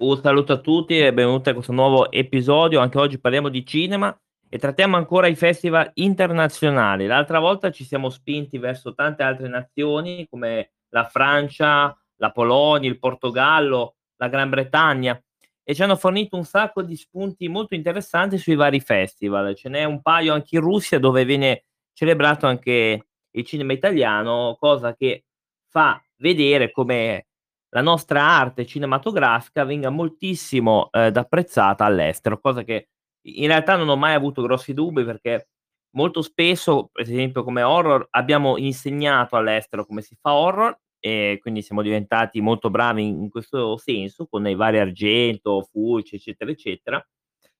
Un saluto a tutti e benvenuti a questo nuovo episodio. Anche oggi parliamo di cinema e trattiamo ancora i festival internazionali. L'altra volta ci siamo spinti verso tante altre nazioni come la Francia, la Polonia, il Portogallo, la Gran Bretagna e ci hanno fornito un sacco di spunti molto interessanti sui vari festival. Ce n'è un paio anche in Russia dove viene celebrato anche il cinema italiano, cosa che fa vedere come la nostra arte cinematografica venga moltissimo eh, apprezzata all'estero, cosa che in realtà non ho mai avuto grossi dubbi perché molto spesso, per esempio come horror, abbiamo insegnato all'estero come si fa horror e quindi siamo diventati molto bravi in, questo senso con i vari Argento, Fulci, eccetera, eccetera.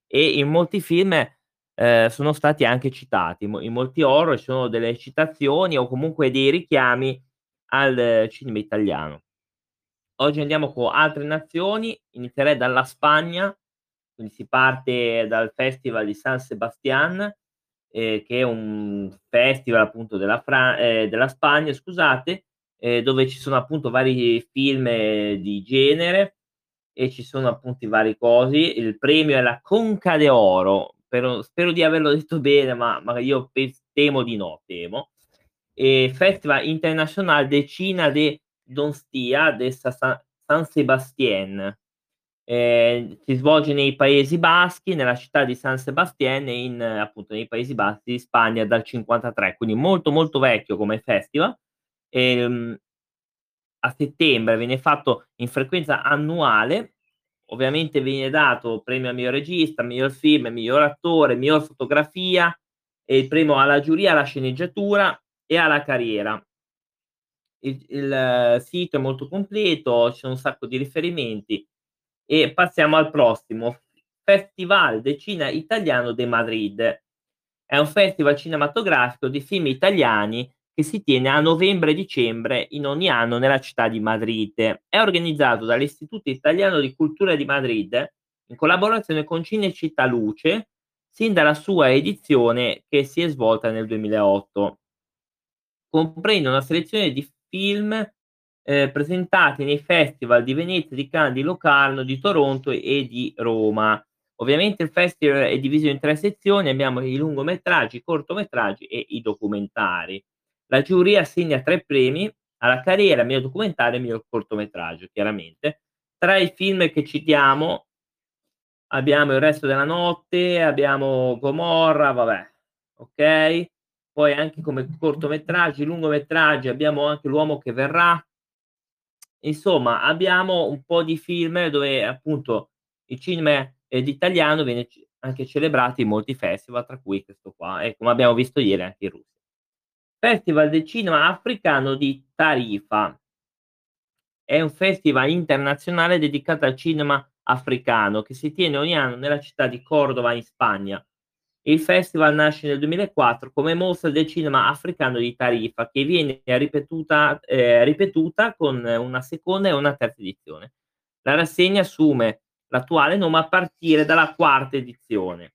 E in molti film eh, sono stati anche citati, in molti horror ci sono delle citazioni o comunque dei richiami al cinema italiano. Oggi andiamo con altre nazioni, inizierei dalla Spagna, quindi si parte dal Festival di San Sebastián, eh, che è un festival appunto della, Fra- eh, della Spagna, scusate, eh, dove ci sono appunto vari film di genere e ci sono appunto i vari cosi. Il premio è la Conca de Oro, spero, spero di averlo detto bene, ma, ma io pe- temo di no, temo. E Festival Internacional de Cina de Donstia de San Sebastián. Eh, si svolge nei Paesi Baschi, nella città di San Sebastián e in, appunto nei Paesi Baschi di Spagna dal 53, quindi molto molto vecchio come festival. E, ehm, a settembre viene fatto in frequenza annuale, ovviamente viene dato premio a miglior regista, miglior film, miglior attore, miglior fotografia e il premio alla giuria, alla sceneggiatura e alla carriera il, il sito è molto completo, c'è un sacco di riferimenti e passiamo al prossimo Festival de Cina Italiano de Madrid. È un festival cinematografico di film italiani che si tiene a novembre e dicembre in ogni anno nella città di Madrid. È organizzato dall'Istituto Italiano di Cultura di Madrid in collaborazione con Cinecittà Luce sin dalla sua edizione che si è svolta nel 2008. Comprende una selezione di film eh, presentati nei festival di Venezia, di Cannes, di Locarno, di Toronto e di Roma. Ovviamente il festival è diviso in tre sezioni, abbiamo i lungometraggi, i cortometraggi e i documentari. La giuria assegna tre premi alla carriera, miglior documentario e miglior cortometraggio, chiaramente. Tra i film che citiamo abbiamo Il resto della notte, abbiamo Gomorra, vabbè, ok? Poi anche come cortometraggi, lungometraggi, abbiamo anche L'uomo che verrà. Insomma, abbiamo un po' di film dove appunto il cinema eh, italiano viene anche celebrato in molti festival, tra cui questo qua, e come abbiamo visto ieri anche in Russia. Festival del cinema africano di Tarifa. È un festival internazionale dedicato al cinema africano che si tiene ogni anno nella città di Cordova in Spagna il festival nasce nel 2004 come mostra del cinema africano di Tarifa, che viene ripetuta, eh, ripetuta con una seconda e una terza edizione. La rassegna assume l'attuale nome a partire dalla quarta edizione.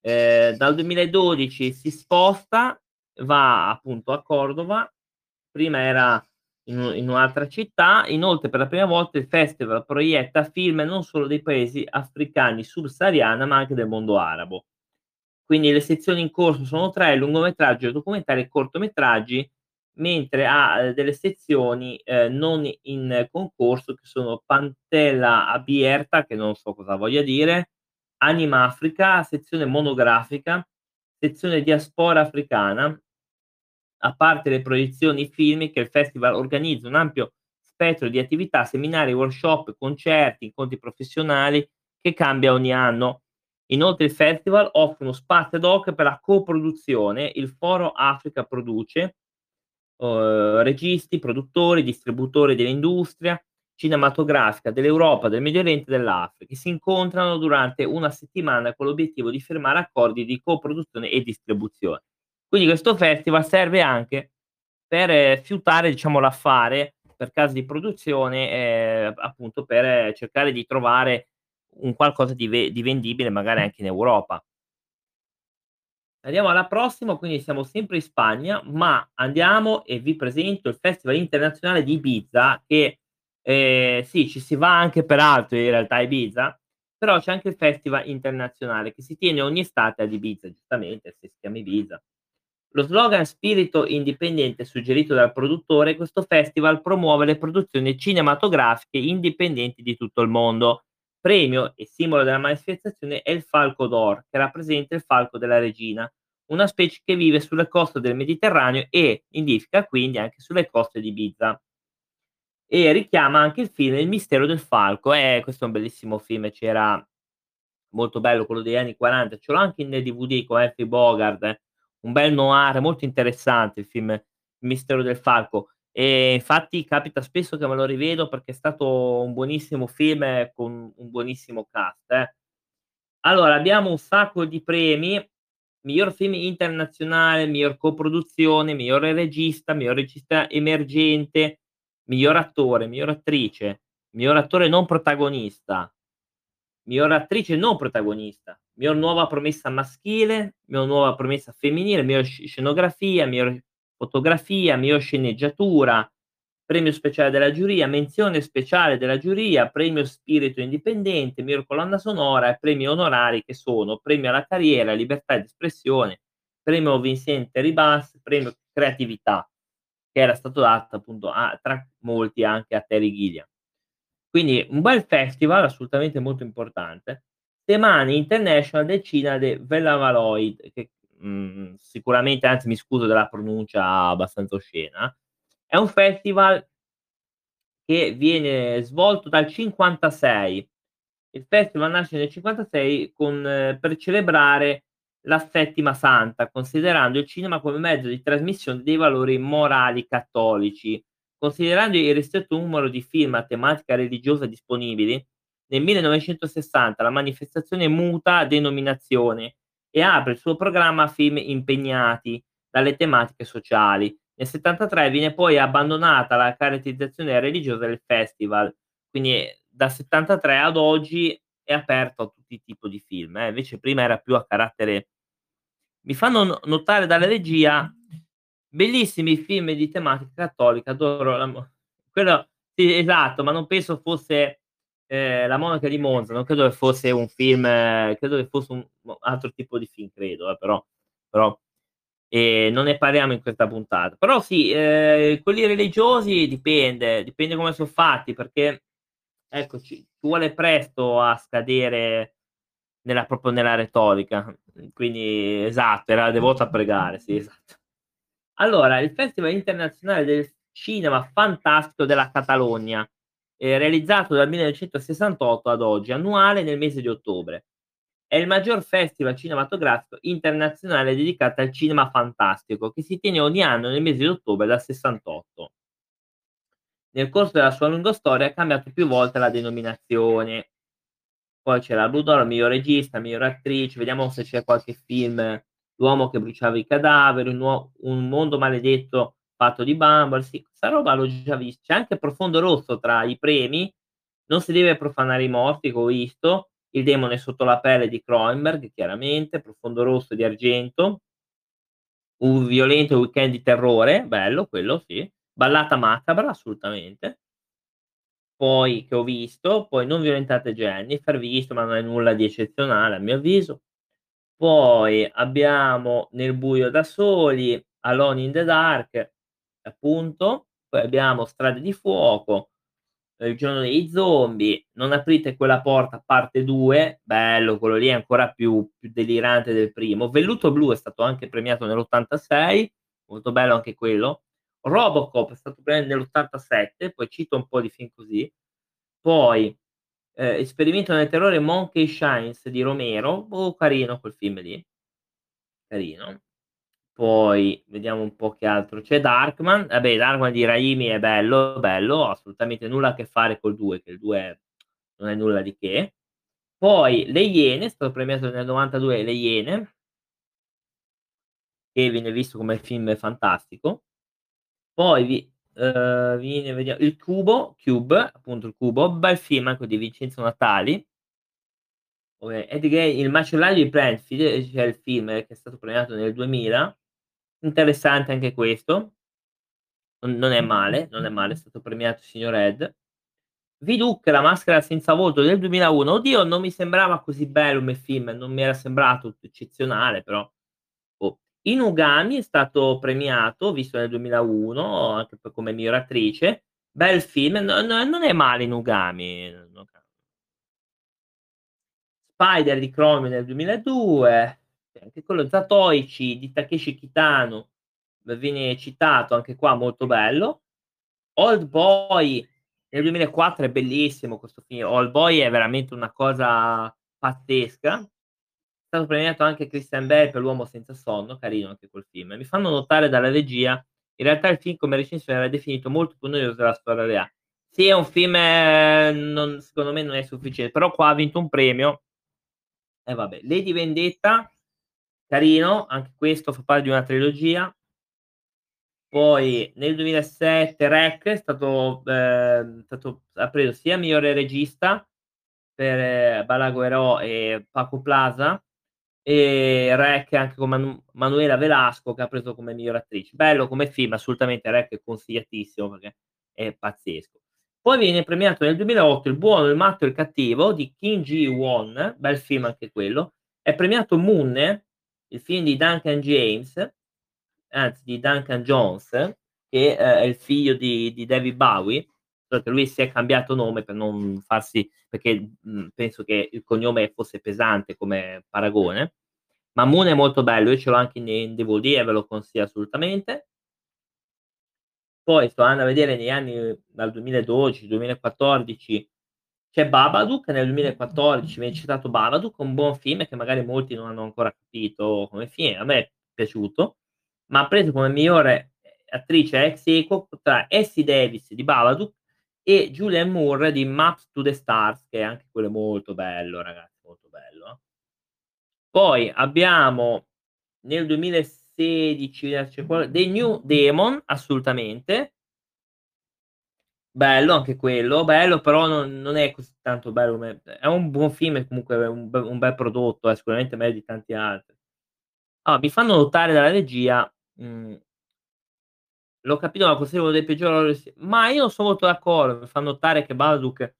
Eh, dal 2012 si sposta, va appunto a Cordova, prima era in, in, un'altra città, inoltre per la prima volta il festival proietta film non solo dei paesi africani subsahariana ma anche del mondo arabo. Quindi le sezioni in corso sono tre, lungometraggi, documentari e cortometraggi, mentre ha eh, delle sezioni eh, non in concorso che sono Pantella Abierta, che non so cosa voglia dire, Anima Africa, sezione monografica, sezione diaspora africana, a parte le proiezioni filmiche, il festival organizza un ampio spettro di attività, seminari, workshop, concerti, incontri professionali che cambia ogni anno Inoltre il festival offre uno spazio ad hoc per la coproduzione, il Foro Africa produce uh, registi, produttori, distributori dell'industria cinematografica dell'Europa, del Medio Oriente e dell'Africa, che si incontrano durante una settimana con l'obiettivo di firmare accordi di coproduzione e distribuzione. Quindi questo festival serve anche per eh, fiutare diciamo, l'affare per casi di produzione, eh, appunto per eh, cercare di trovare un qualcosa di, ve- di vendibile magari anche in Europa. Andiamo alla prossima, quindi siamo sempre in Spagna, ma andiamo e vi presento il Festival Internazionale di Ibiza che Ehm, sì, ci si va anche per altro in realtà a Ibiza, però c'è anche il festival internazionale che si tiene ogni estate ad Ibiza, giustamente se si chiama Ibiza. Lo slogan "Spirito indipendente" suggerito dal produttore, questo festival promuove le produzioni cinematografiche indipendenti di tutto il mondo. Premio e simbolo della manifestazione è il Falco d'Or, che rappresenta il falco della regina, una specie che vive sulle coste del Mediterraneo e nidifica quindi anche sulle coste di Ibiza. E richiama anche il film Il mistero del falco. Eh, questo è un bellissimo film, c'era molto bello quello degli anni '40, ce l'ho anche in DVD con Humphrey Bogart, un bel noir molto interessante il film Il mistero del falco. E infatti capita spesso che me lo rivedo perché è stato un buonissimo film con un buonissimo cast, eh. Allora, abbiamo un sacco di premi: miglior film internazionale, miglior coproduzione, migliore regista, miglior regista emergente, miglior attore, miglior attrice, miglior attore non protagonista, miglior attrice non protagonista, miglior nuova promessa maschile, miglior nuova promessa femminile, miglior sc scenografia, miglior fotografia, miglior sceneggiatura, premio speciale della giuria, menzione speciale della giuria, premio spirito indipendente, miglior colonna sonora e premi onorari che sono: premio alla carriera, libertà di espressione, premio Vincente Ribas, premio creatività, che era stato dato appunto a tra molti anche a Terry Gilliam. Quindi un bel festival, assolutamente molto importante. Semane International del Cinema de Valladolid, che, mhmm, sicuramente anzi mi scuso della pronuncia abbastanza oscena. È un festival che viene svolto dal '56. Il festival nasce nel '56 con per celebrare la settima santa, considerando il cinema come mezzo di trasmissione dei valori morali cattolici. Considerando il ristretto numero di film a tematica religiosa disponibili, nel 1960 la manifestazione muta denominazione e apre il suo programma a film impegnati dalle tematiche sociali. Nel '73 viene poi abbandonata la caratterizzazione religiosa del festival, quindi dal '73 ad oggi è aperto a tutti i tipi di film, eh, invece prima era più a carattere mi fanno no notare dalla regia bellissimi film di tematica cattolica, adoro la quello sì, esatto, ma non penso fosse, ehm, La monaca di Monza, non credo che fosse un film credo che fosse un altro tipo di film, credo, eh, però però non ne parliamo in questa puntata. Però sì, ehm, quelli religiosi dipende, dipende come son fatti, perché ecco ci ci vuole presto a scadere nella proprio nella retorica. Quindi esatto, era devoto a pregare, sì, esatto. Allora, il Festival internazionale del cinema fantastico della Catalogna, ehm, realizzato dal 1968 ad oggi, annuale nel mese di ottobre. È il maggior festival cinematografico internazionale dedicato al cinema fantastico, che si tiene ogni anno nel mese di ottobre dal '68. Nel corso della sua lunga storia ha cambiato più volte la denominazione. Poi c'era Rudolph, miglior regista, miglior attrice, vediamo se c'è qualche film, L'uomo che bruciava i cadaveri, un uo Un mondo maledetto fatto di Bumble, sì, questa roba l'ho già vis c'è anche Profondo rosso tra i premi, Non si deve profanare i morti ho visto, Il demone sotto la pelle di Cronenberg, chiaramente, Profondo rosso di Argento. Un violento weekend di terrore, bello quello sì. Ballata macabra, assolutamente. Poi che ho visto, poi Non violentate Jennifer, visto, ma non è nulla di eccezionale a mio avviso. Poi abbiamo Nel buio da soli, Alone in the dark, appunto. Poi abbiamo Strade di fuoco, Il giorno dei zombie, Non aprite quella porta parte 2, bello quello lì è ancora più più delirante del primo. Velluto blu è stato anche premiato nell'86, molto bello anche quello. Robocop è stato premiato nell'87, poi cito un po' di film così. Poi, ehm, Esperimento nel terrore Monkey Shines di Romero, boh, carino quel film lì. Carino. Poi vediamo un po' che altro c'è. Darkman, vabbè Darkman di Raimi è bello, bello, assolutamente nulla a che fare col 2, che il 2 non è nulla di che. Poi Le Iene, è stato premiato nel '92 Le Iene che viene visto come film fantastico. Poi vi uhm, viene vedia Il cubo, Cube, appunto il cubo, bel film anche di Vincenzo Natali. Gay Il macellaio di Brentfield, e c'è il film che è stato premiato nel 2000. Interessante anche questo. Non non è male, non è male, è stato premiato il signor Ed. Viduc, La maschera senza volto del 2001, oddio non mi sembrava così bello come film, non mi era sembrato eccezionale però, boh. Inugami è stato premiato, visto nel 2001, anche come miglior attrice. Bel film, no no non è male Inugami. Spider di Chrome nel 2002, anche quello Zatoichi di Takeshi Kitano, viene citato anche qua molto bello. Oldboy nel 2004 è bellissimo questo film, Oldboy è veramente una cosa pazzesca. È stato premiato anche Christian Bale per L'uomo senza sonno, carino anche quel film. Mi fanno notare dalla regia, in realtà il film come recensione era definito molto più noioso della storia reale. Sì, è un film, eh, non, secondo me non è sufficiente, però qua ha vinto un premio e vabbè. Lady Vendetta, carino, anche questo fa parte di una trilogia. Poi nel 2007 Rec è stato, ehm, stato ha preso sia migliore regista per eh, Balaguerò e Paco Plaza e Rec anche con Manu Manuela Velasco che ha preso come miglior attrice. Bello come film, assolutamente Rec è consigliatissimo perché è pazzesco. Poi viene premiato nel 2008 Il buono, il matto e il cattivo di Kim Ji-won, bel film anche quello. È premiato Moon, il film di Duncan James, anzi di Duncan Jones, che eh, è il figlio di, di David Bowie, che lui si è cambiato nome per non farsi, perché mh, penso che il cognome fosse pesante come paragone. Ma Moon è molto bello, io ce l'ho anche in, in DVD e ve lo consiglio assolutamente. Poi sto andando a vedere negli anni dal 2012, 2014 c'è Babadook, nel 2014 viene citato Babadook, un buon film che magari molti non hanno ancora capito come film, a me è piaciuto, ma ha preso come migliore attrice ex equo tra Essie Davis di Babadook e Julianne Moore di Maps to the Stars, che è anche quello molto bello, ragazzi, molto bello. Poi abbiamo nel 2016 The New Demon, assolutamente. Bello anche quello, bello, però non, non è così tanto bello come... È un buon film, comunque è un, un bel prodotto, è sicuramente meglio di tanti altri. Ah, mi fanno notare dalla regia Mhmm l'ho capito, ma forse uno dei peggiori ma io non sono molto d'accordo, mi fa notare che Babadook,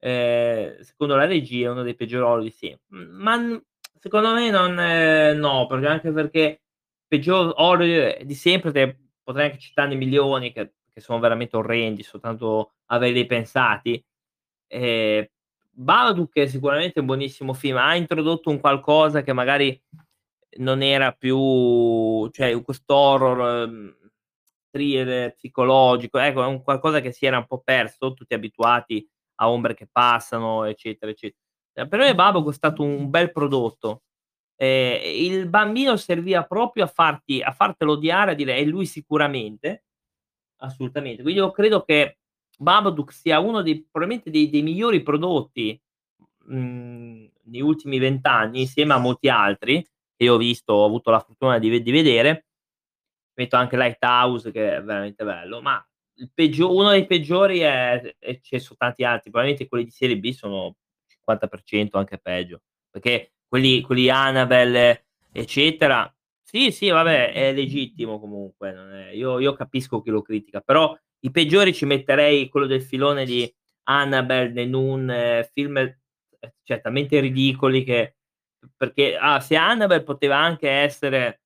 ehm, secondo la regia è uno dei peggiori ruoli sì. Ma n secondo me non no, perché anche perché peggior horror di sempre te potrei anche citarne milioni che che sono veramente orrendi, soltanto averli pensati. Ehm, Babadook è sicuramente un buonissimo film, ha introdotto un qualcosa che magari non era più cioè questo horror, mhmm, thriller psicologico, ecco, è un qualcosa che si era un po' perso, tutti abituati a ombre che passano, eccetera, eccetera. Per me Babadook è stato un bel prodotto. Ehm, il bambino serviva proprio a farti a fartelo odiare, a dire: "È lui sicuramente." Assolutamente. Quindi io credo che Babadook sia uno dei probabilmente dei dei migliori prodotti, mhmm, negli ultimi 20 anni, insieme a molti altri che ho visto, ho avuto la fortuna di di vedere. Metto anche Lighthouse che è veramente bello, ma peggio uno dei peggiori è e ce so tanti altri, probabilmente quelli di serie B sono 50% anche peggio, perché quelli quelli Annabelle, eccetera sì, sì, vabbè, è legittimo comunque, è io io capisco chi lo critica, però i peggiori ci metterei quello del filone di Annabelle, The Nun, film, ehm, cioè talmente ridicoli che perché ah, se Annabelle poteva anche essere,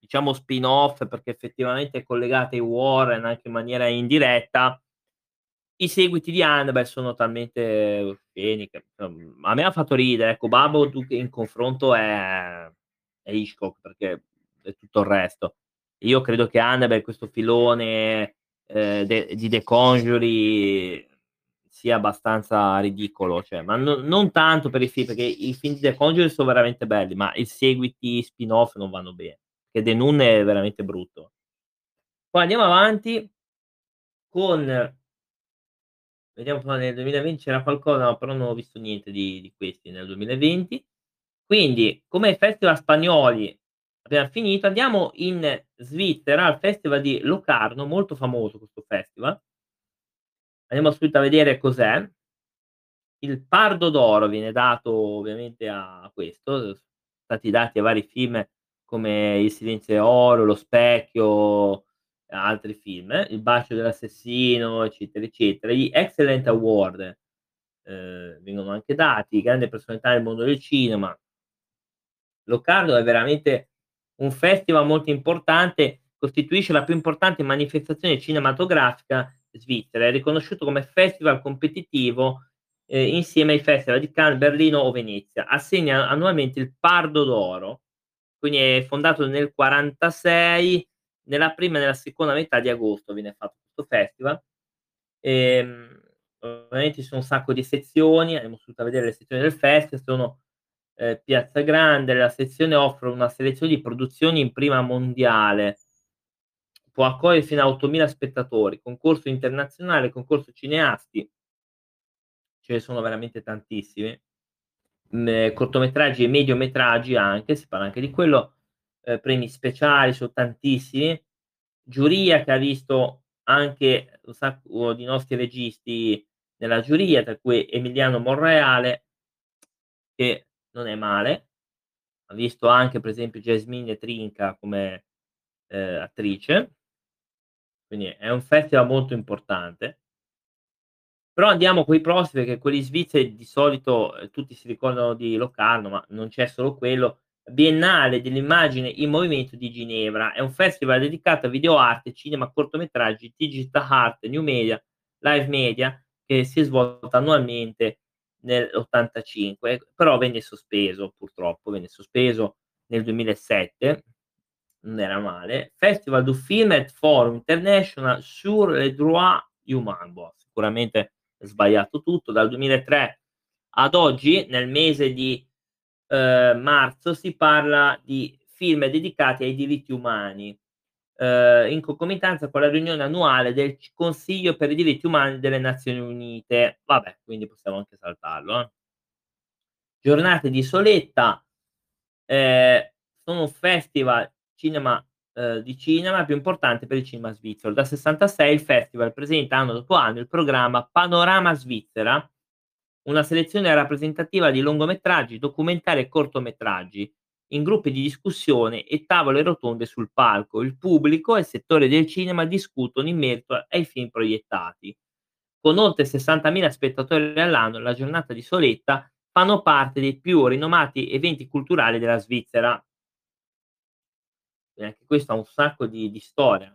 diciamo spin-off, perché effettivamente è collegata ai Warren anche in maniera indiretta, i seguiti di Annabelle sono talmente osceni che, a me ha fatto ridere, ecco, Babadook in confronto è è Hitchcock, perché è tutto il resto. Io credo che Annabelle, questo filone, ehm, de di The Conjuring sia abbastanza ridicolo, cioè, ma no non tanto per i film, perché i film di The Conjuring sono veramente belli, ma i seguiti spin-off non vanno bene, che The Nun è veramente brutto. Poi andiamo avanti con vediamo po' nel 2020 c'era qualcosa, no, però non ho visto niente di di questi nel 2020. Quindi, come festival spagnoli abbiamo finito, andiamo in Svizzera al festival di Locarno, molto famoso questo festival. Andiamo subito a vedere cos'è. Il Pardo d'Oro viene dato ovviamente a questo, sono stati dati a vari film come Il silenzio oro, Lo specchio, altri film, Il bacio dell'assassino, eccetera, eccetera. Gli Excellent Award, ehm, vengono anche dati, grande personalità del mondo del cinema. Locarno è veramente un festival molto importante, costituisce la più importante manifestazione cinematografica svizzera, è riconosciuto come festival competitivo, ehm, insieme ai festival di Cannes, Berlino o Venezia. Assegna annualmente il Pardo d'Oro, quindi è fondato nel 46, nella prima e nella seconda metà di agosto viene fatto questo festival. Ehm, ovviamente ci sono un sacco di sezioni, abbiamo subito a vedere le sezioni del festival, sono eh, Piazza Grande, la sezione offre una selezione di produzioni in prima mondiale, può accogliere fino a 8.000 spettatori, concorso internazionale, concorso cineasti, ce ne sono veramente tantissimi, mh, cortometraggi e mediometraggi anche, si parla anche di quello, eh, premi speciali, sono tantissimi, giuria che ha visto anche un sacco di nostri registi nella giuria, tra cui Emiliano Monreale, che non è male, ha visto anche per esempio Jasmine Trinca come eh, attrice, quindi è un festival molto importante. Però andiamo coi prossimi, perché quelli svizzeri di solito eh, tutti si ricordano di Locarno, ma non c'è solo quello. Biennale dell'immagine in movimento di Ginevra è un festival dedicato a videoarte, cinema, cortometraggi, digital art, new media, live media che si è svolto annualmente nell'85, però venne sospeso purtroppo, venne sospeso nel 2007, non era male. Festival du Film et Forum International sur les droits humains, boh, sicuramente sbagliato tutto, dal 2003 ad oggi, nel mese di eh, marzo, si parla di film dedicati ai diritti umani, eh, in concomitanza con la riunione annuale del Consiglio per i diritti umani delle Nazioni Unite. Vabbè, quindi possiamo anche saltarlo. Eh. Giornate di Soletta, eh, sono un festival cinema eh, di cinema più importante per il cinema svizzero. Da 66 il festival presenta anno dopo anno il programma Panorama Svizzera, una selezione rappresentativa di lungometraggi, documentari e cortometraggi in gruppi di discussione e tavole rotonde sul palco. Il pubblico e il settore del cinema discutono in merito ai film proiettati. Con oltre 60.000 spettatori all'anno, la giornata di Soletta fanno parte dei più rinomati eventi culturali della Svizzera e anche questo ha un sacco di, di storia.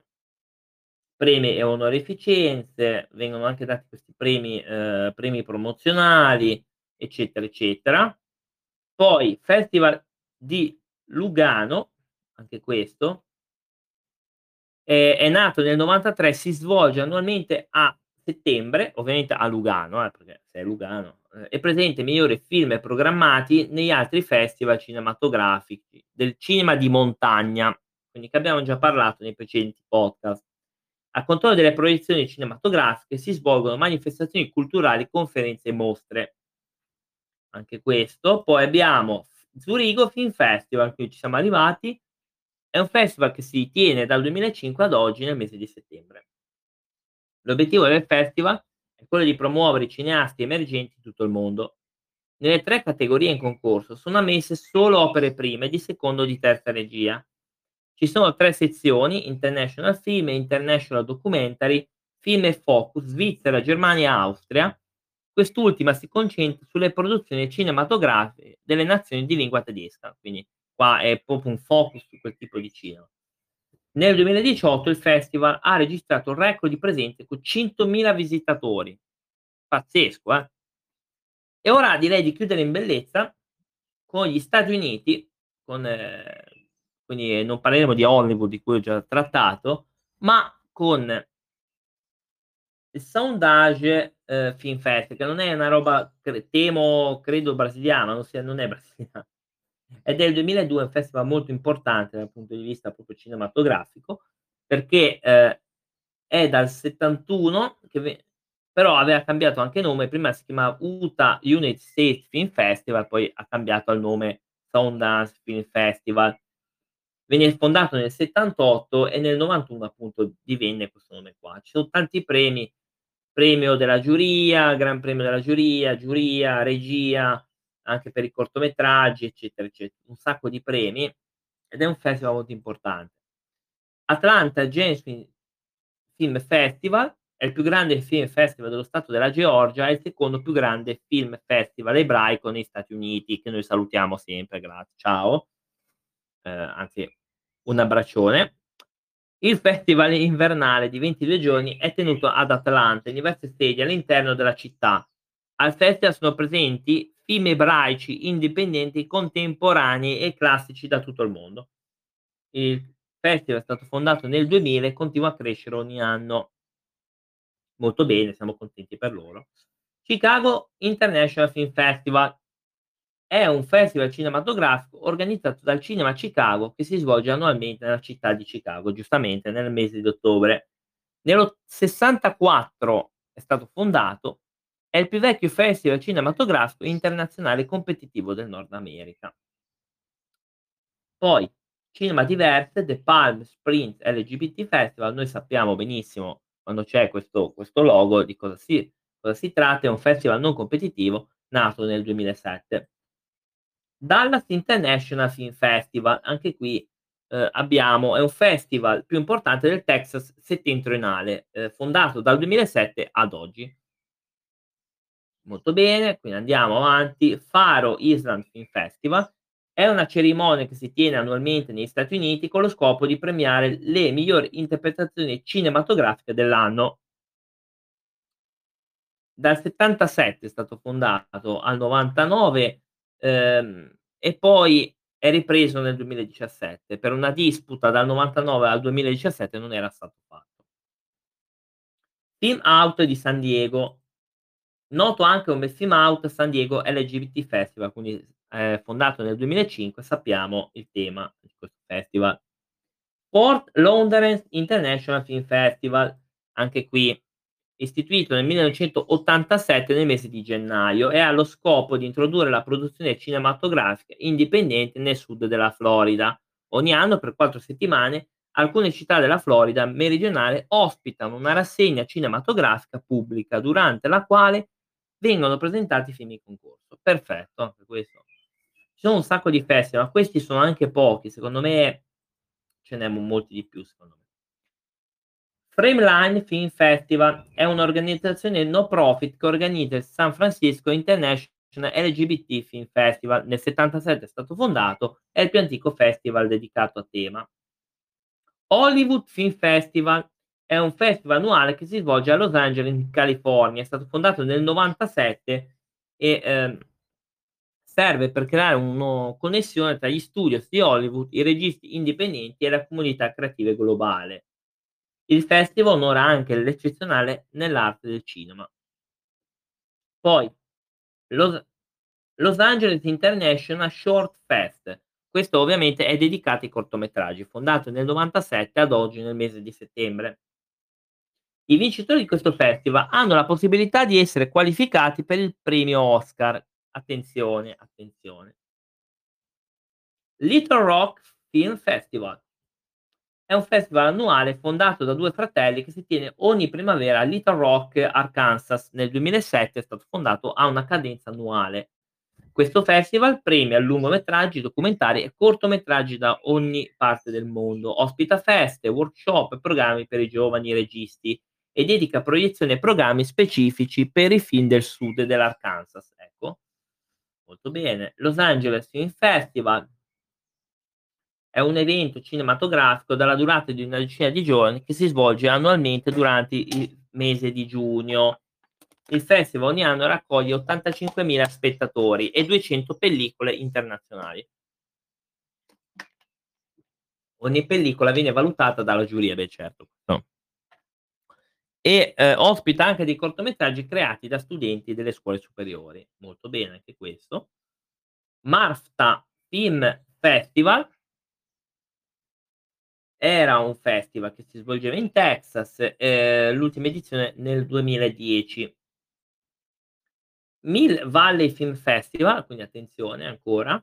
Premi e onorificenze, vengono anche dati questi premi, eh, premi promozionali, eccetera, eccetera. Poi Festival di Lugano, anche questo, è, è nato nel 93, si svolge annualmente a settembre, ovviamente a Lugano, eh, perché se è Lugano, eh, è presente migliori film programmati negli altri festival cinematografici del cinema di montagna quindi che abbiamo già parlato nei precedenti podcast. A controllo delle proiezioni cinematografiche si svolgono manifestazioni culturali, conferenze e mostre. Anche questo. Poi abbiamo Zurigo Film Festival, qui ci siamo arrivati. È un festival che si tiene dal 2005 ad oggi nel mese di settembre. L'obiettivo del festival è quello di promuovere i cineasti emergenti in tutto il mondo. Nelle tre categorie in concorso sono ammesse solo opere prime di seconda o di terza regia, ci sono tre sezioni, International Film, International Documentary, Film e Focus, Svizzera, Germania e Austria. Quest'ultima si concentra sulle produzioni cinematografiche delle nazioni di lingua tedesca, quindi qua è proprio un focus su quel tipo di cinema. Nel 2018 il festival ha registrato un record di presenze con 100.000 visitatori. Pazzesco, eh? E ora direi di chiudere in bellezza con gli Stati Uniti, con eh, quindi non parleremo di Hollywood di cui ho già trattato, ma con il Soundage eh, Film Fest, che non è una roba, cre- temo, credo brasiliana, non, sia, non è brasiliana, è del 2002, un festival molto importante dal punto di vista proprio cinematografico, perché eh, è dal 71, che ve- però aveva cambiato anche nome, prima si chiamava Utah United States Film Festival, poi ha cambiato il nome Sundance Film Festival, Venne fondato nel 78 e nel 91 appunto divenne questo nome qua. Ci sono tanti premi, premio della giuria, gran premio della giuria, giuria, regia, anche per i cortometraggi, eccetera, eccetera. Un sacco di premi ed è un festival molto importante. Atlanta James Film Festival, è il più grande film festival dello stato della Georgia, è il secondo più grande film festival ebraico negli Stati Uniti, che noi salutiamo sempre, grazie, ciao. Eh, anzi, un abbraccione. Il festival invernale di 22 giorni è tenuto ad Atlanta, in diverse sedi all'interno della città. Al festival sono presenti film ebraici indipendenti, contemporanei e classici da tutto il mondo. Il festival è stato fondato nel 2000 e continua a crescere ogni anno. Molto bene, siamo contenti per loro. Chicago International Film Festival è un festival cinematografico organizzato dal Cinema Chicago che si svolge annualmente nella città di Chicago, giustamente nel mese di ottobre. Nello 64 è stato fondato, è il più vecchio festival cinematografico internazionale competitivo del Nord America. Poi, Cinema Diverse, The Palm Springs LGBT Festival, noi sappiamo benissimo quando c'è questo, questo logo di cosa si, cosa si tratta, è un festival non competitivo nato nel 2007. Dallas International Film Festival, anche qui eh, abbiamo, è un festival più importante del Texas settentrionale, eh, fondato dal 2007 ad oggi. Molto bene, quindi andiamo avanti. Faro Island Film Festival è una cerimonia che si tiene annualmente negli Stati Uniti con lo scopo di premiare le migliori interpretazioni cinematografiche dell'anno. Dal 77 è stato fondato al 99 ehm, e poi è ripreso nel 2017. Per una disputa dal 99 al 2017 non era stato fatto. Film Out di San Diego. Noto anche come Film Out San Diego LGBT Festival, quindi eh, fondato nel 2005, sappiamo il tema di questo festival. Port Lauderdale International Film Festival, anche qui istituito nel 1987 nel mese di gennaio e ha lo scopo di introdurre la produzione cinematografica indipendente nel sud della Florida. Ogni anno per quattro settimane alcune città della Florida meridionale ospitano una rassegna cinematografica pubblica durante la quale vengono presentati film in concorso. Perfetto, anche questo sono un sacco di festival, ma questi sono anche pochi, secondo me ce n'è molti di più, secondo me. Frameline Film Festival è un'organizzazione no profit che organizza il San Francisco International LGBT Film Festival. Nel 77 è stato fondato, è il più antico festival dedicato a tema. Hollywood Film Festival è un festival annuale che si svolge a Los Angeles, in California. È stato fondato nel 97 e eh, serve per creare una connessione tra gli studios di Hollywood, i registi indipendenti e la comunità creativa globale. Il festival onora anche l'eccezionale nell'arte del cinema. Poi, Los, Los Angeles International Short Fest. Questo ovviamente è dedicato ai cortometraggi, fondato nel 97 ad oggi nel mese di settembre. I vincitori di questo festival hanno la possibilità di essere qualificati per il premio Oscar Attenzione, attenzione. Little Rock Film Festival. È un festival annuale fondato da due fratelli che si tiene ogni primavera a Little Rock, Arkansas. Nel 2007 è stato fondato a una cadenza annuale. Questo festival premia lungometraggi, documentari e cortometraggi da ogni parte del mondo. Ospita feste, workshop e programmi per i giovani registi e dedica proiezioni e programmi specifici per i film del sud dell'Arkansas. Ecco, Molto bene. Los Angeles Film Festival è un evento cinematografico dalla durata di una decina di giorni che si svolge annualmente durante il mese di giugno. Il festival ogni anno raccoglie 85.000 spettatori e 200 pellicole internazionali. Ogni pellicola viene valutata dalla giuria, beh certo. No. E eh, ospita anche dei cortometraggi creati da studenti delle scuole superiori. Molto bene anche questo. Marfta Film Festival era un festival che si svolgeva in Texas, eh, l'ultima edizione nel 2010. Mill Valley Film Festival, quindi attenzione ancora,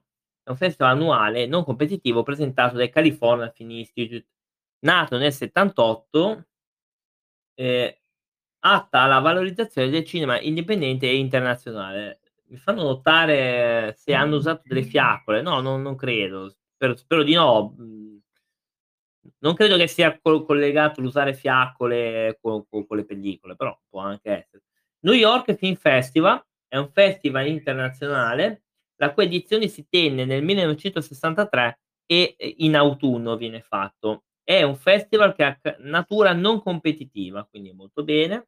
è un festival annuale non competitivo presentato dal California Film Institute, nato nel 78 eh, atta alla valorizzazione del cinema indipendente e internazionale. Mi fanno notare se hanno usato delle fiaccole. No, non, non credo. Spero, spero, di no. Non credo che sia co collegato l'usare fiaccole co co con le pellicole, però può anche essere. New York Film Festival è un festival internazionale, la cui edizione si tenne nel 1963 e, ehm, in autunno viene fatto. È un festival che ha natura non competitiva, quindi molto bene.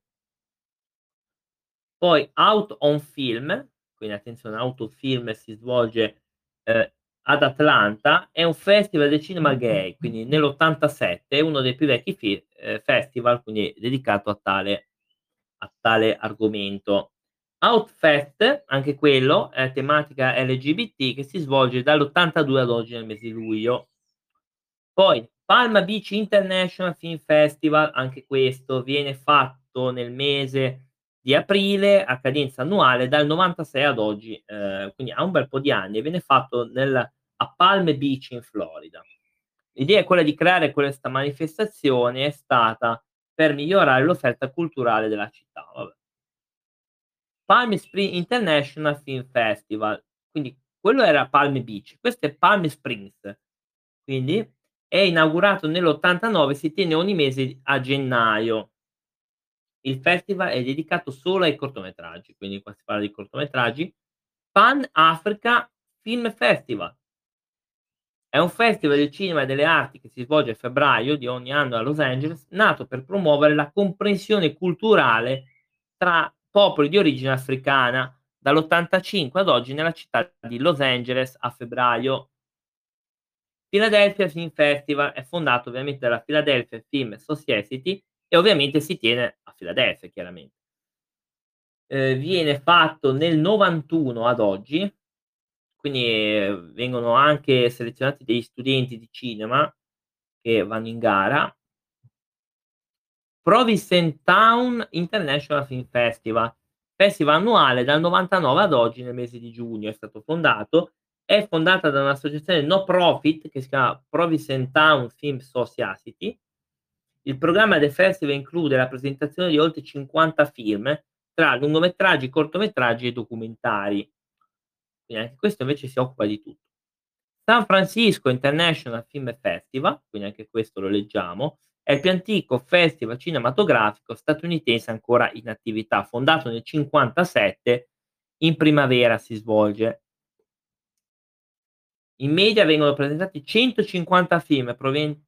Poi Out on Film, quindi attenzione Out on Film si svolge, ehm, ad Atlanta, è un festival del cinema gay, quindi nell'87 è uno dei più vecchi fi ehm, festival, quindi dedicato a tale a tale argomento. Outfest, anche quello, è tematica LGBT che si svolge dall'82 ad oggi nel mese di luglio. Poi Palma Beach International Film Festival, anche questo viene fatto nel mese di aprile a cadenza annuale dal 96 ad oggi, ehm, quindi ha un bel po' di anni e viene fatto nel a Palm Beach in Florida. L'idea è quella di creare questa manifestazione è stata per migliorare l'offerta culturale della città, vabbè. Palm Springs International Film Festival, quindi quello era Palm Beach, questo è Palm Springs, quindi è inaugurato nell'89, si tiene ogni mese a gennaio. Il festival è dedicato solo ai cortometraggi, quindi qua si parla di cortometraggi. Pan Africa Film Festival. È un festival del cinema e delle arti che si svolge a febbraio di ogni anno a Los Angeles, nato per promuovere la comprensione culturale tra popoli di origine africana, dall'85 ad oggi nella città di Los Angeles a febbraio. Philadelphia Film Festival è fondato ovviamente dalla Philadelphia Film Society e ovviamente si tiene a Filadelfia chiaramente. Ehm, viene fatto nel 91 ad oggi, quindi, ehm, vengono anche selezionati degli studenti di cinema che vanno in gara. Provincetown International Film Festival, festival annuale dal 99 ad oggi nel mese di giugno è stato fondato, è fondata da un'associazione no profit che si chiama Provincetown Film Society il programma del festival include la presentazione di oltre 50 film, tra lungometraggi, cortometraggi e documentari. Quindi anche questo invece si occupa di tutto. San Francisco International Film Festival, quindi anche questo lo leggiamo, è il più antico festival cinematografico statunitense ancora in attività, fondato nel 1957, in primavera si svolge. In media vengono presentati 150 film provenienti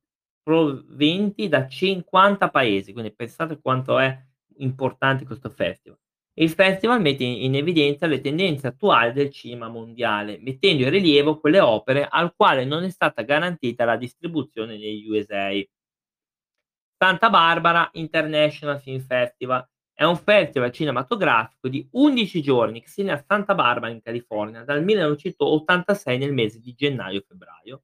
proventi da 50 paesi, quindi pensate quanto è importante questo festival. Il festival mette in evidenza le tendenze attuali del cinema mondiale, mettendo in rilievo quelle opere al quale non è stata garantita la distribuzione negli USA. Santa Barbara International Film Festival è un festival cinematografico di 11 giorni che si tiene a Santa Barbara in California dal 1986 nel mese di gennaio-febbraio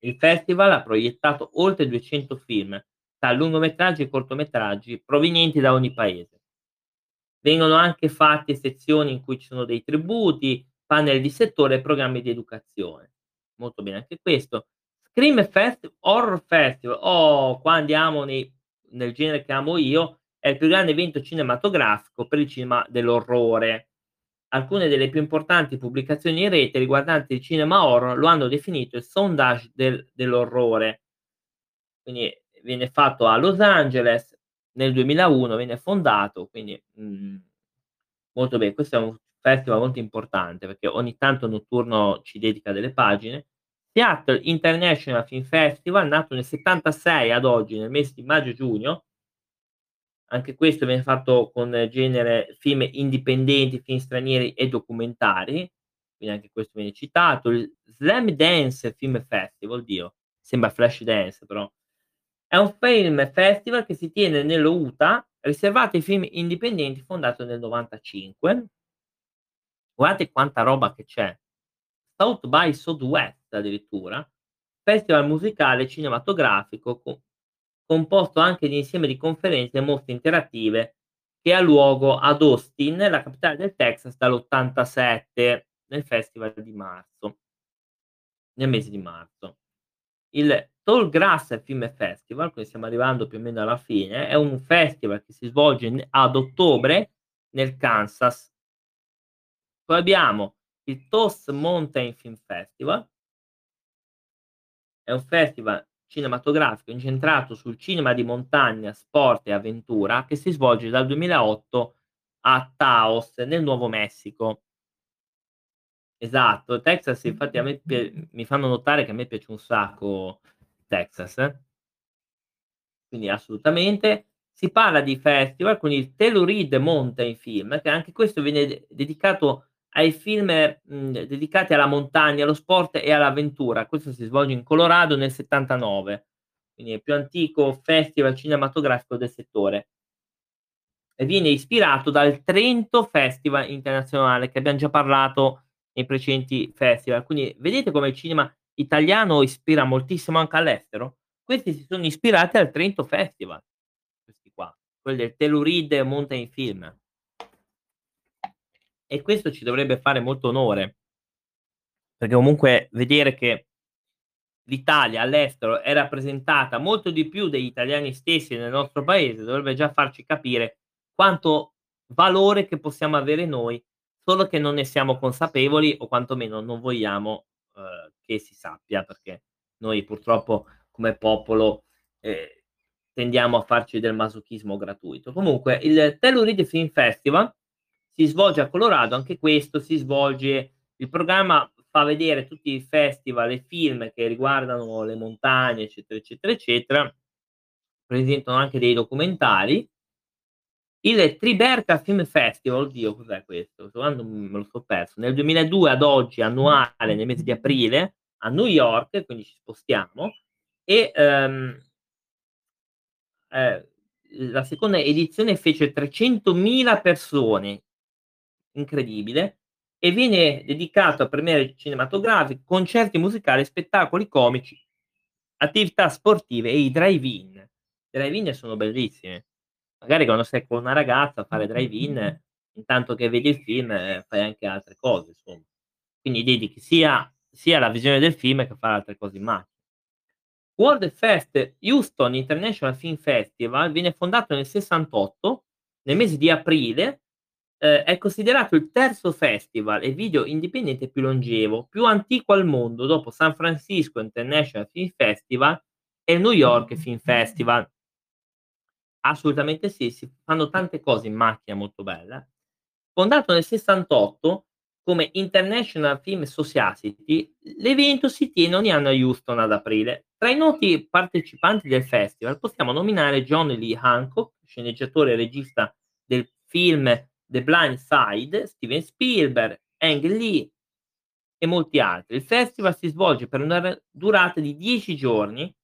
il festival ha proiettato oltre 200 film, tra lungometraggi e cortometraggi, provenienti da ogni paese. Vengono anche fatte sezioni in cui ci sono dei tributi, panel di settore e programmi di educazione. Molto bene anche questo. Scream Fest Horror Festival, oh, qua andiamo nei, nel genere che amo io, è il più grande evento cinematografico per il cinema dell'orrore. Alcune delle più importanti pubblicazioni in rete riguardanti il cinema horror lo hanno definito il sondage del dell'orrore. Quindi viene fatto a Los Angeles, nel 2001 viene fondato, quindi, mhmm, molto bene. Questo è un festival molto importante perché ogni tanto Notturno ci dedica delle pagine. Seattle International Film Festival, nato nel '76 ad oggi, nel mese di maggio-giugno anche questo viene fatto con genere film indipendenti, film stranieri e documentari, quindi anche questo viene citato. Il Slam Dance Film Festival, oddio, sembra Flashdance però. È un film festival che si tiene nello Utah, riservato ai film indipendenti, fondato nel '95. Guardate quanta roba che c'è. South by Southwest addirittura, festival musicale cinematografico co composto anche di insieme di conferenze e mostre interattive che ha luogo ad Austin, la capitale del Texas, dall'87 nel festival di marzo, nel mese di marzo. Il Tall Grass Film Festival, quindi stiamo arrivando più o meno alla fine, è un festival che si svolge ad ottobre nel Kansas. Poi abbiamo il Toast Mountain Film Festival, è un festival cinematografico incentrato sul cinema di montagna, sport e avventura che si svolge dal 2008 a Taos, nel Nuovo Messico. Esatto, Texas infatti a me pie mi fanno notare che a me piace un sacco Texas. eh. Quindi assolutamente. Si parla di festival con il Telluride Mountain Film, che anche questo viene de dedicato ai film, mhmm, dedicati alla montagna, allo sport e all'avventura. Questo si svolge in Colorado nel '79, quindi è il più antico festival cinematografico del settore. E viene ispirato dal Trento Festival Internazionale, che abbiam già parlato nei precedenti festival. Quindi vedete come il cinema italiano ispira moltissimo anche all'estero? Questi si sono ispirati al Trento Festival, questi qua, quelli del Telluride Mountain Film. E questo ci dovrebbe fare molto onore. Perché comunque vedere che l'Italia all'estero è rappresentata molto di più degli italiani stessi nel nostro paese, dovrebbe già farci capire quanto valore che possiamo avere noi, solo che non ne siamo consapevoli o quantomeno non vogliamo, uhm, che si sappia, perché noi purtroppo come popolo, ehm, tendiamo a farci del masochismo gratuito. Comunque il Telluride Film Festival si svolge a Colorado, anche questo si svolge il programma fa vedere tutti i festival e film che riguardano le montagne, eccetera, eccetera, eccetera. Presentano anche dei documentari. Il Tribeca Film Festival, oddio cos'è questo? Quando me lo so perso. Nel 2002 ad oggi, annuale, nel mese di aprile, a New York, quindi ci spostiamo, e, ehm ehm, la seconda edizione fece 300.000 persone, incredibile, e viene dedicato a premiere cinematografiche, concerti musicali, spettacoli comici, attività sportive e i drive-in. I drive-in sono bellissimi. Magari quando sei con una ragazza a fare drive-in, intanto che vedi il film, fai anche altre cose, insomma. Quindi dedichi sia sia alla visione del film che fare altre cose in macchina. World Fest Houston International Film Festival viene fondato nel '68, nel mese di aprile, ehm, è considerato il terzo festival e video indipendente più longevo, più antico al mondo dopo San Francisco International Film Festival e il New York Film Festival. Assolutamente sì, si fanno tante cose in macchina molto belle. Fondato nel '68 come International Film Society, l'evento si tiene ogni anno a Houston ad aprile. Tra i noti partecipanti del festival possiamo nominare John Lee Hancock, sceneggiatore e regista del film The Blind Side, Steven Spielberg, Ang Lee e molti altri. Il festival si svolge per una durata di 10 giorni.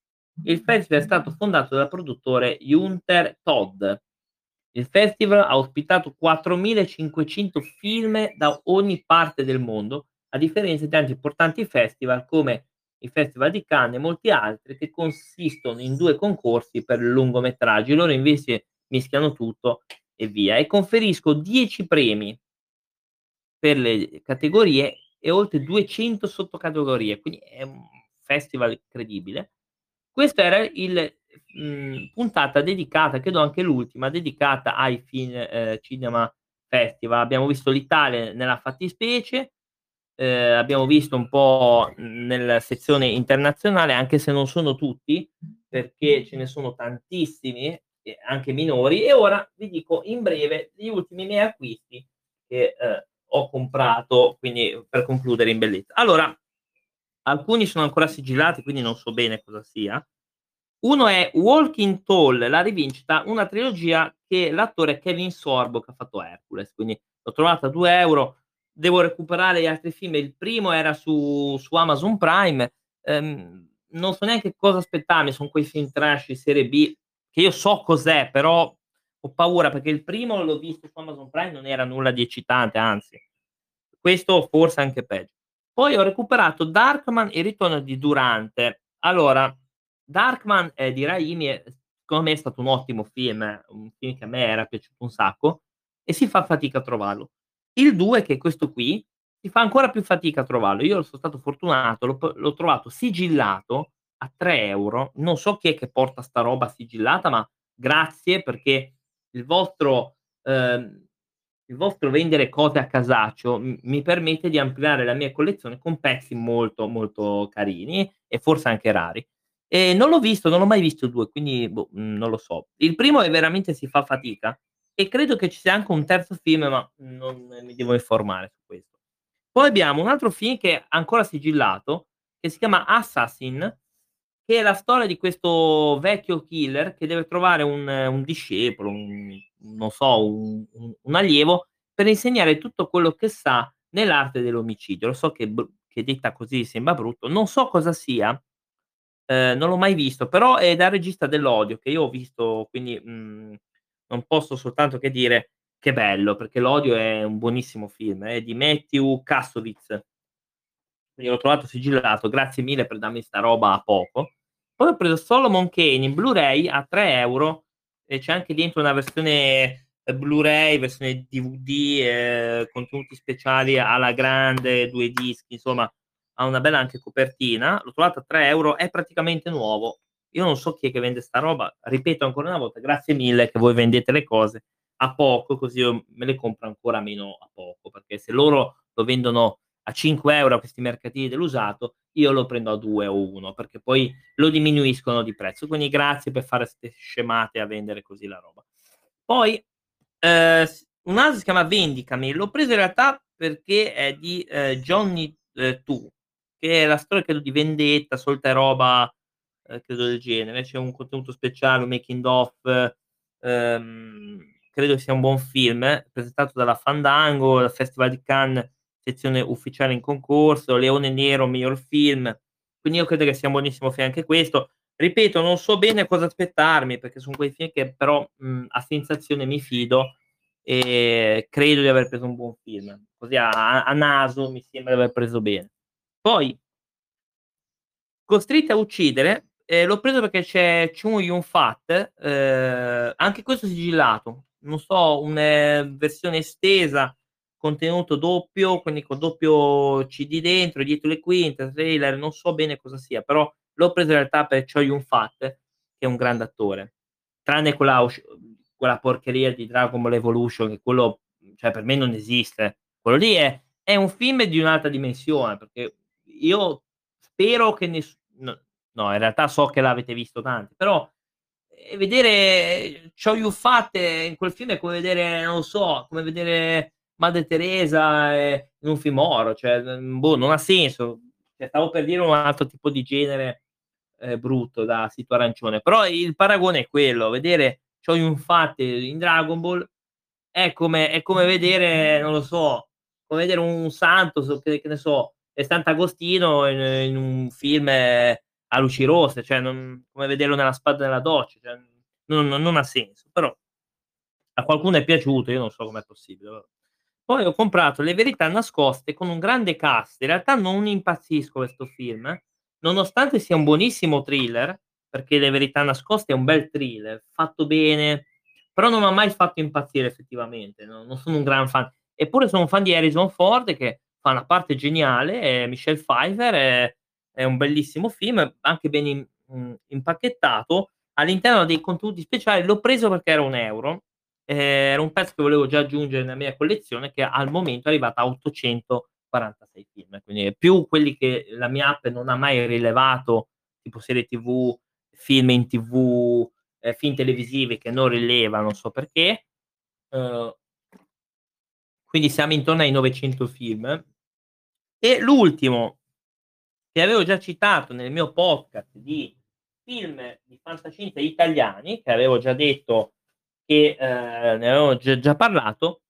Il festival è stato fondato dal produttore Gunther Todd. Il festival ha ospitato 4.500 film da ogni parte del mondo, a differenza di altri importanti festival come il Festival di Cannes e molti altri che consistono in 2 concorsi per lungometraggi. Loro invece mischiano tutto e via e conferisco 10 premi per le categorie e oltre 200 sottocategorie, quindi è un festival incredibile. Questo era il mhmm, puntata dedicata, credo anche l'ultima, dedicata ai film ehm, cinema festival. Abbiamo visto l'Italia nella fattispecie, ehm, abbiamo visto un po' nella sezione internazionale, anche se non sono tutti, perché ce ne sono tantissimi, anche minori, e ora vi dico in breve gli ultimi miei acquisti che, ehm, ho comprato, quindi per concludere in bellezza. Allora, alcuni sono ancora sigillati, quindi non so bene cosa sia. Uno è Walking Tall, la rivincita, una trilogia che l'attore Kevin Sorbo che ha fatto Hercules, quindi l'ho trovata a 2 €, devo recuperare gli altri film. Il primo era su su Amazon Prime, ehm, non so neanche cosa aspettarmi, son quei film trash di serie B, che io so cos'è, però ho paura perché il primo l'ho visto su Amazon Prime, non era nulla di eccitante, anzi. Questo forse anche peggio. Poi ho recuperato Darkman: Il ritorno di Durante. Allora, Darkman, ehm, di Raimi è secondo me è stato un ottimo film, un film che a me era piaciuto un sacco e si fa fatica a trovarlo. Il 2, che è questo qui, si fa ancora più fatica a trovarlo. Io so stato fortunato, l'ho l'ho trovato sigillato a 3 €. Non so chi è che porta 'sta roba sigillata, ma grazie perché il vostro ehm, il vostro vendere cose a casaccio mi permette di ampliare la mia collezione con pezzi molto, molto carini e forse anche rari. E non l'ho visto, non l'ho mai visto 2, quindi boh, mhmm, non lo so. Il primo è veramente si fa fatica e credo che ci sia anche un terzo film, ma non mi devo informare su questo. Poi abbiamo un altro film che è ancora sigillato, che si chiama Assassin, che è la storia di questo vecchio killer che deve trovare un un discepolo, un non so, un un allievo per insegnare tutto quello che sa nell'arte dell'omicidio. Lo so che che detta così sembra brutto, non so cosa sia, ehm, non l'ho mai visto, però è dal regista dell'Odio, che io ho visto, quindi, mhmm, non posso soltanto che dire che bello, perché l'Odio è un buonissimo film, è di Matthew Kassovitz. L'ho trovato sigillato, grazie mille per darmi 'sta roba a poco. Poi ho preso Solomon Kane in Blu-ray a 3 € e c'è anche dentro una versione Blu-ray, versione DVD, ehm, contenuti speciali alla grande, 2 dischi, insomma ha una bella anche copertina. L'ho trovato a 3 €, è praticamente nuovo. Io non so chi è che vende 'sta roba, ripeto ancora una volta, grazie mille che voi vendete le cose a poco, così io me le compro ancora meno a poco, perché se loro lo vendono a 5 € a questi mercatini dell'usato, io lo prendo a 2 o 1, perché poi lo diminuiscono di prezzo. Quindi grazie per fare 'ste scemate a vendere così la roba. Poi, s un altro si chiama Vendicami, l'ho preso in realtà perché è di, ehm, Johnny, ehm, Tu, che è la storia credo di vendetta, solita roba, ehm, credo del genere. C'è un contenuto speciale, un making of, ehm, credo sia un buon film, presentato dalla Fandango, al Festival di Cannes, sezione ufficiale in concorso, Leone Nero miglior film. Quindi io credo che sia un buonissimo film anche questo. Ripeto, non so bene cosa aspettarmi, perché son quei film che però, mhmm, a sensazione mi fido e credo di aver preso un buon film. Così a a naso mi sembra di aver preso bene. Poi Costretti a uccidere, ehm, l'ho preso perché c'è Chow Yun-fat, ehm, anche questo sigillato. Non so, un versione estesa, contenuto doppio, quindi con doppio CD dentro, dietro le quinte, trailer, non so bene cosa sia, però l'ho preso in realtà per Chow Yun-fat, che è un grande attore. Tranne quella quella porcheria di Dragon Ball Evolution, che quello, cioè per me non esiste. Quello lì è è un film di un'altra dimensione, perché io spero che ness n no, in realtà so che l'avete visto tanti, però, ehm, vedere Chow Yun-fat in quel film è come vedere, non so, come vedere Madre Teresa, in un film horror, cioè, n boh, non ha senso. Cioè, stavo per dire un altro tipo di genere, ehm, brutto da sito arancione, però il paragone è quello, vedere Chow Yun-fat in Dragon Ball è come è come vedere, non lo so, come vedere un santo, che che ne so, è Sant'Agostino in in un film a luci rosse, cioè non come vederlo nella spada nella doccia, cioè non non ha senso. Però a qualcuno è piaciuto, io non so com'è possibile, vabbè. Poi ho comprato Le verità nascoste con un grande cast. In realtà non impazzisco questo film, nonostante sia un buonissimo thriller, perché Le verità nascoste è un bel thriller, fatto bene, però non m'ha mai fatto impazzire effettivamente, no non sono un gran fan. Eppure sono un fan di Harrison Ford che fa una parte geniale e Michelle Pfeiffer è è un bellissimo film, anche ben im mhmm, impacchettato. All'interno dei contenuti speciali l'ho preso perché era 1 €, ehm, era un pezzo che volevo già aggiungere nella mia collezione che al momento è arrivata a 846 film, quindi più quelli che la mia app non ha mai rilevato, tipo serie TV, film in TV, ehm, film televisivi che non rileva, non so perché. Uhm quindi siamo intorno ai 900 film. E l'ultimo che avevo già citato nel mio podcast di film di fantascienza italiani, che avevo già detto che, ehm, ne avevo già parlato,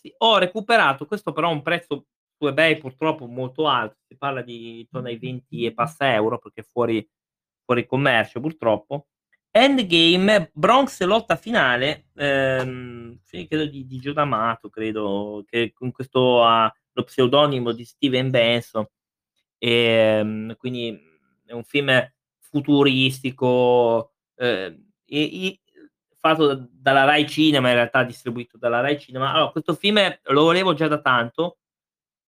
sì, ho recuperato, questo però a un prezzo su eBay purtroppo molto alto, si parla di intorno ai 20 e passa euro, perché fuori fuori commercio purtroppo. Endgame, Bronx lotta finale, ehm, credo di di Gio D'Amato, credo, che con questo ha lo pseudonimo di Steven Benson. Ehm, quindi, è un film futuristico, i i fatto dalla Rai Cinema, in realtà distribuito dalla Rai Cinema. Allora, questo film lo volevo già da tanto,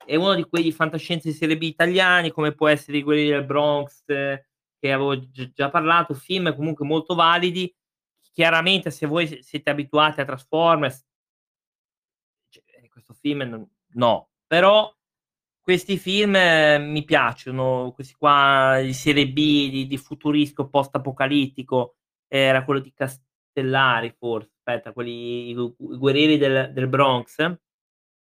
è uno di quei fantascienza di serie B italiani, come può essere i Guerrieri del Bronx, che avevo g già parlato, film comunque molto validi. Chiaramente se voi siete abituati a Transformers cioè, questo film non no, però Questi film mi piacciono, questi qua di serie B, di di futurisco post-apocalittico, era quello di Castellari forse, aspetta, quelli i i guerrieri del del Bronx,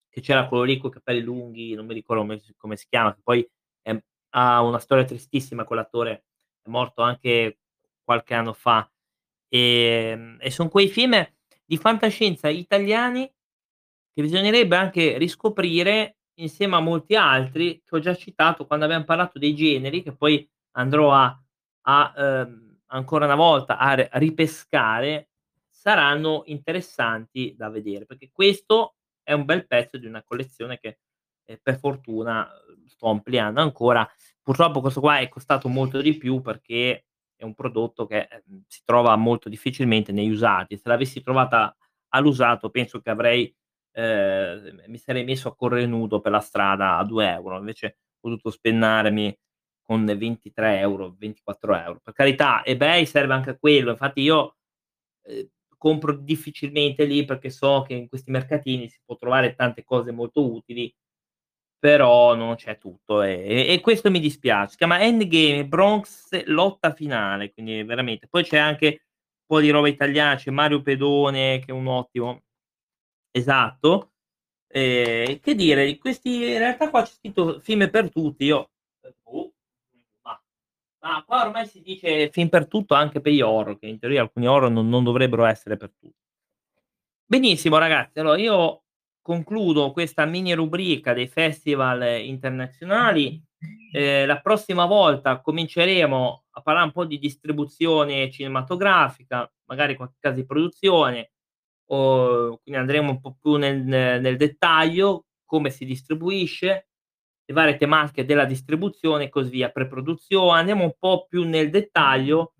che c'era quello lì coi capelli lunghi, non mi ricordo come come si chiama, che poi, ehm, ha una storia tristissima quell'attore, è morto anche qualche anno fa. Ehm, e son quei film di fantascienza italiani che bisognerebbe anche riscoprire insieme a molti altri che ho già citato quando abbiam parlato dei generi, che poi andrò a a, uhm, ancora una volta a ripescare, saranno interessanti da vedere, perché questo è un bel pezzo di una collezione che, ehm, per fortuna, uhm, sto ampliando ancora. Purtroppo questo qua è costato molto di più perché è un prodotto che, ehm, si trova molto difficilmente negli usati. Se l'avessi trovata all'usato penso che avrei ehm, mi sarei messo a correre nudo per la strada a 2 €, invece ho dovuto spennarmi con 23 €, 24 €. Per carità, eBay serve anche a quello, infatti io, ehm, compro difficilmente lì perché so che in questi mercatini si può trovare tante cose molto utili però non c'è tutto e e questo mi dispiace. Si chiama Endgame Bronx lotta finale, quindi veramente poi c'è anche un po' di roba italiana, c'è Mario Pedone che è un ottimo esatto. Ehm, che dire, di questi in realtà qua c'è scritto film per tutti, io ma qua ormai si dice film per tutto anche per gli horror, che in teoria alcuni horror non non dovrebbero essere per tu Benissimo ragazzi, allora io concludo questa mini rubrica dei festival internazionali. Ehm, la prossima volta cominceremo a parlare un po' di distribuzione cinematografica, magari qualche casa di produzione, o quindi andremo un po' più nel nel dettaglio, come si distribuisce, le varie tematiche della distribuzione e così via, pre-produzione, andiamo un po' più nel dettaglio.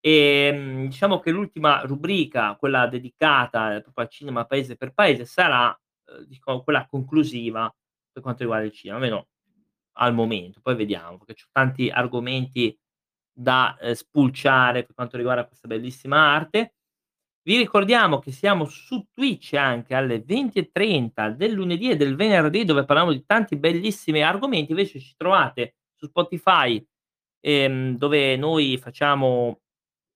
Ehm, diciamo che l'ultima rubrica, quella dedicata proprio al cinema paese per paese, sarà, uhm, dico quella conclusiva per quanto riguarda il cinema, almeno al momento, poi vediamo, perché c'ho tanti argomenti da, ehm, spulciare per quanto riguarda questa bellissima arte. Vi ricordiamo che siamo su Twitch anche alle 20:30 del lunedì e del venerdì, dove parliamo di tanti bellissimi argomenti, invece ci trovate su Spotify, ehm, dove noi facciamo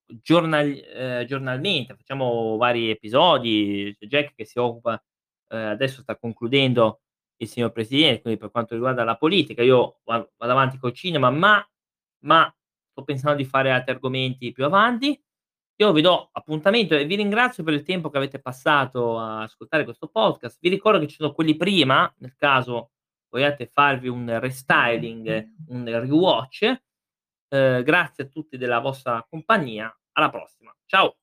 giornal ehm, giornalmente, facciamo vari episodi, c'è Jack che si occupa ehm, adesso sta concludendo il signor presidente, quindi per quanto riguarda la politica, io va vado avanti col cinema, ma ma sto pensando di fare altri argomenti più avanti. Io vi do appuntamento e vi ringrazio per il tempo che avete passato a ascoltare questo podcast. Vi ricordo che ci sono quelli prima, nel caso vogliate farvi un restyling, un rewatch. Ehm, grazie a tutti della vostra compagnia. Alla prossima. Ciao.